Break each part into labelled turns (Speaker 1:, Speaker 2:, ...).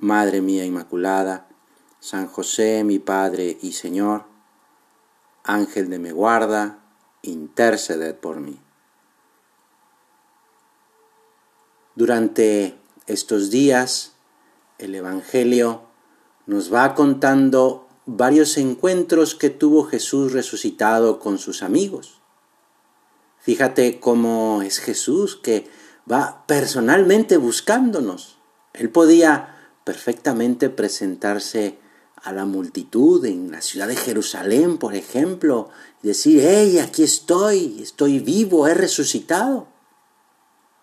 Speaker 1: Madre mía Inmaculada, San José, mi Padre y Señor, Ángel de mi guarda, interceded por mí. Durante estos días, el Evangelio nos va contando varios encuentros que tuvo Jesús resucitado con sus amigos. Fíjate cómo es Jesús que va personalmente buscándonos. Él podía perfectamente presentarse a la multitud en la ciudad de Jerusalén, por ejemplo, y decir, hey, aquí estoy, estoy vivo, he resucitado.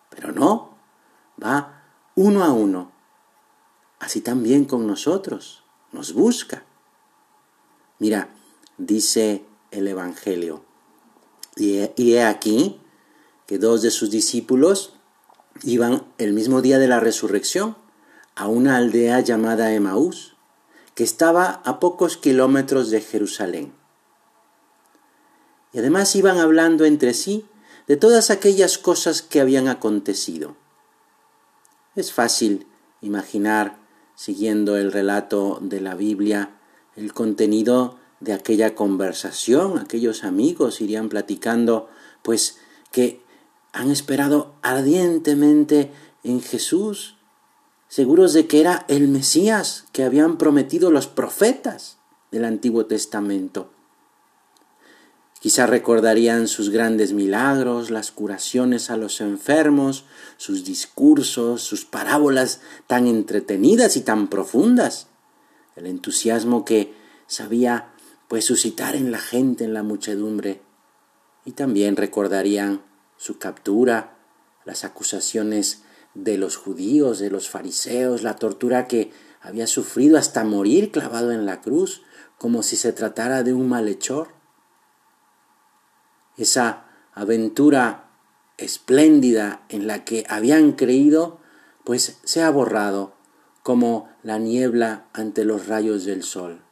Speaker 1: Pero no, va uno a uno. Así también con nosotros, nos busca. Mira, dice el Evangelio, y he, aquí que dos de sus discípulos iban el mismo día de la resurrección a una aldea llamada Emaús, que estaba a pocos kilómetros de Jerusalén. Y además iban hablando entre sí de todas aquellas cosas que habían acontecido. Es fácil imaginar, siguiendo el relato de la Biblia, el contenido de aquella conversación. Aquellos amigos irían platicando, pues, que han esperado ardientemente en Jesús seguros de que era el Mesías que habían prometido los profetas del Antiguo Testamento. Quizá recordarían sus grandes milagros, las curaciones a los enfermos, sus discursos, sus parábolas tan entretenidas y tan profundas, el entusiasmo que sabía pues suscitar en la gente, en la muchedumbre, y también recordarían su captura, las acusaciones de los judíos, de los fariseos, la tortura que había sufrido hasta morir clavado en la cruz, como si se tratara de un malhechor. Esa aventura espléndida en la que habían creído, pues se ha borrado como la niebla ante los rayos del sol.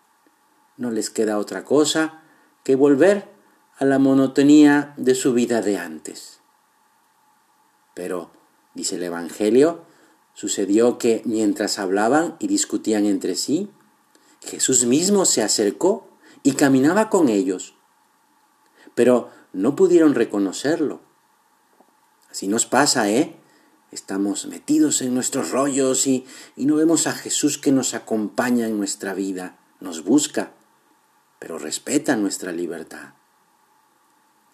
Speaker 1: No les queda otra cosa que volver a la monotonía de su vida de antes. Pero Dice el Evangelio, sucedió que mientras hablaban y discutían entre sí, Jesús mismo se acercó y caminaba con ellos, pero no pudieron reconocerlo. Así nos pasa, ¿eh? Estamos metidos en nuestros rollos y, y no vemos a Jesús que nos acompaña en nuestra vida, nos busca, pero respeta nuestra libertad.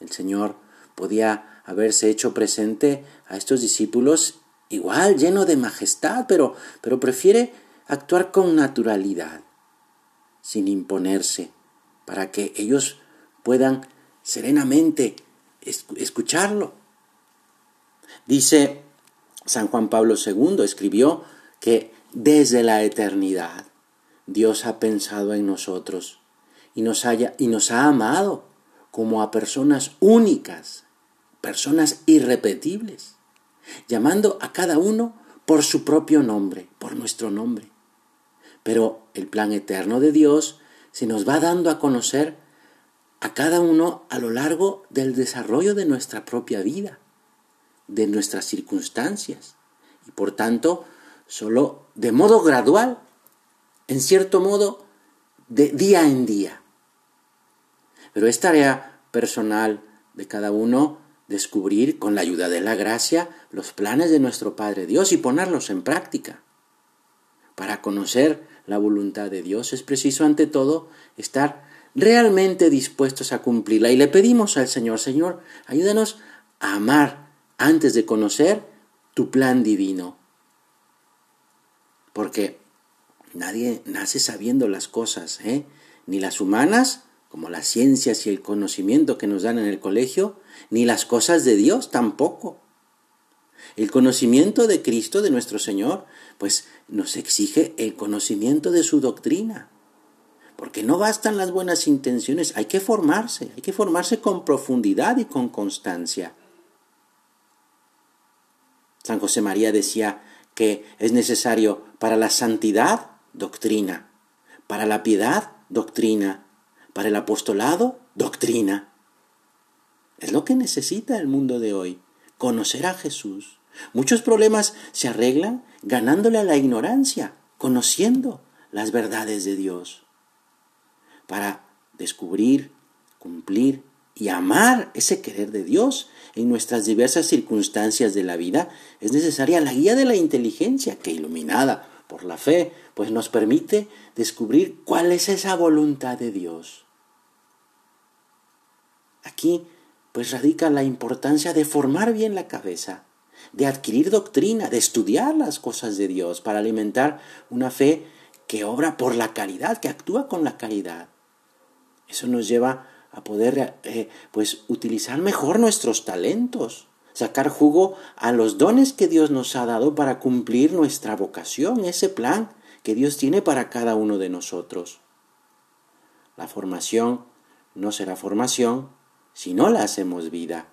Speaker 1: El Señor podía haberse hecho presente a estos discípulos igual, lleno de majestad, pero, pero prefiere actuar con naturalidad, sin imponerse, para que ellos puedan serenamente escucharlo. Dice San Juan Pablo II, escribió que desde la eternidad Dios ha pensado en nosotros y nos, haya, y nos ha amado como a personas únicas personas irrepetibles, llamando a cada uno por su propio nombre, por nuestro nombre. Pero el plan eterno de Dios se nos va dando a conocer a cada uno a lo largo del desarrollo de nuestra propia vida, de nuestras circunstancias, y por tanto, solo de modo gradual, en cierto modo, de día en día. Pero es tarea personal de cada uno descubrir con la ayuda de la gracia los planes de nuestro Padre Dios y ponerlos en práctica. Para conocer la voluntad de Dios es preciso ante todo estar realmente dispuestos a cumplirla y le pedimos al Señor, Señor, ayúdanos a amar antes de conocer tu plan divino. Porque nadie nace sabiendo las cosas, ¿eh? ni las humanas como las ciencias y el conocimiento que nos dan en el colegio, ni las cosas de Dios tampoco. El conocimiento de Cristo, de nuestro Señor, pues nos exige el conocimiento de su doctrina. Porque no bastan las buenas intenciones, hay que formarse, hay que formarse con profundidad y con constancia. San José María decía que es necesario para la santidad, doctrina, para la piedad, doctrina, para el apostolado, doctrina. Es lo que necesita el mundo de hoy, conocer a Jesús. Muchos problemas se arreglan ganándole a la ignorancia, conociendo las verdades de Dios para descubrir, cumplir y amar ese querer de Dios en nuestras diversas circunstancias de la vida, es necesaria la guía de la inteligencia que iluminada por la fe, pues nos permite descubrir cuál es esa voluntad de Dios. Aquí pues radica la importancia de formar bien la cabeza, de adquirir doctrina, de estudiar las cosas de Dios para alimentar una fe que obra por la caridad, que actúa con la caridad. Eso nos lleva a poder eh, pues utilizar mejor nuestros talentos, sacar jugo a los dones que Dios nos ha dado para cumplir nuestra vocación, ese plan que Dios tiene para cada uno de nosotros. La formación no será formación si no la hacemos vida.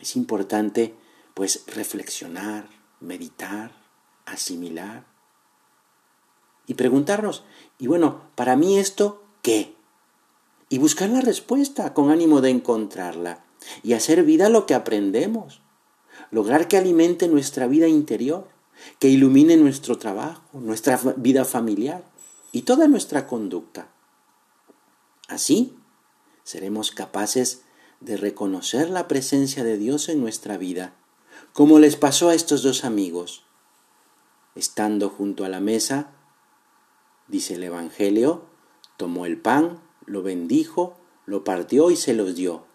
Speaker 1: Es importante pues reflexionar, meditar, asimilar y preguntarnos, y bueno, para mí esto, ¿qué? y buscar la respuesta con ánimo de encontrarla y hacer vida lo que aprendemos. Lograr que alimente nuestra vida interior, que ilumine nuestro trabajo, nuestra vida familiar y toda nuestra conducta. Así seremos capaces de reconocer la presencia de Dios en nuestra vida, como les pasó a estos dos amigos. Estando junto a la mesa, dice el Evangelio, tomó el pan, lo bendijo, lo partió y se los dio.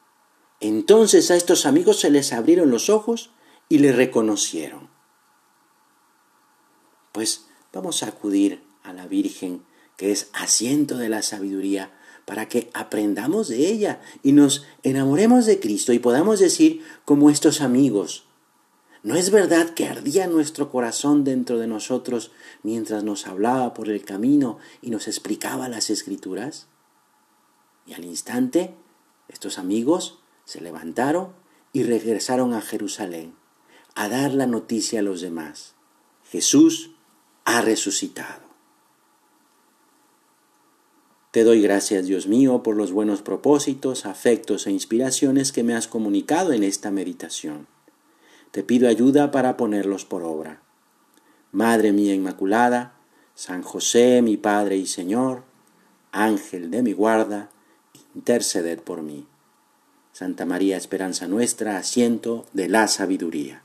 Speaker 1: Entonces a estos amigos se les abrieron los ojos y le reconocieron. Pues vamos a acudir a la Virgen, que es asiento de la sabiduría, para que aprendamos de ella y nos enamoremos de Cristo y podamos decir como estos amigos, ¿no es verdad que ardía nuestro corazón dentro de nosotros mientras nos hablaba por el camino y nos explicaba las escrituras? Y al instante, estos amigos se levantaron y regresaron a Jerusalén a dar la noticia a los demás. Jesús ha resucitado. Te doy gracias, Dios mío, por los buenos propósitos, afectos e inspiraciones que me has comunicado en esta meditación. Te pido ayuda para ponerlos por obra. Madre mía Inmaculada, San José, mi Padre y Señor, Ángel de mi guarda, interceded por mí. Santa María, esperanza nuestra, asiento de la sabiduría.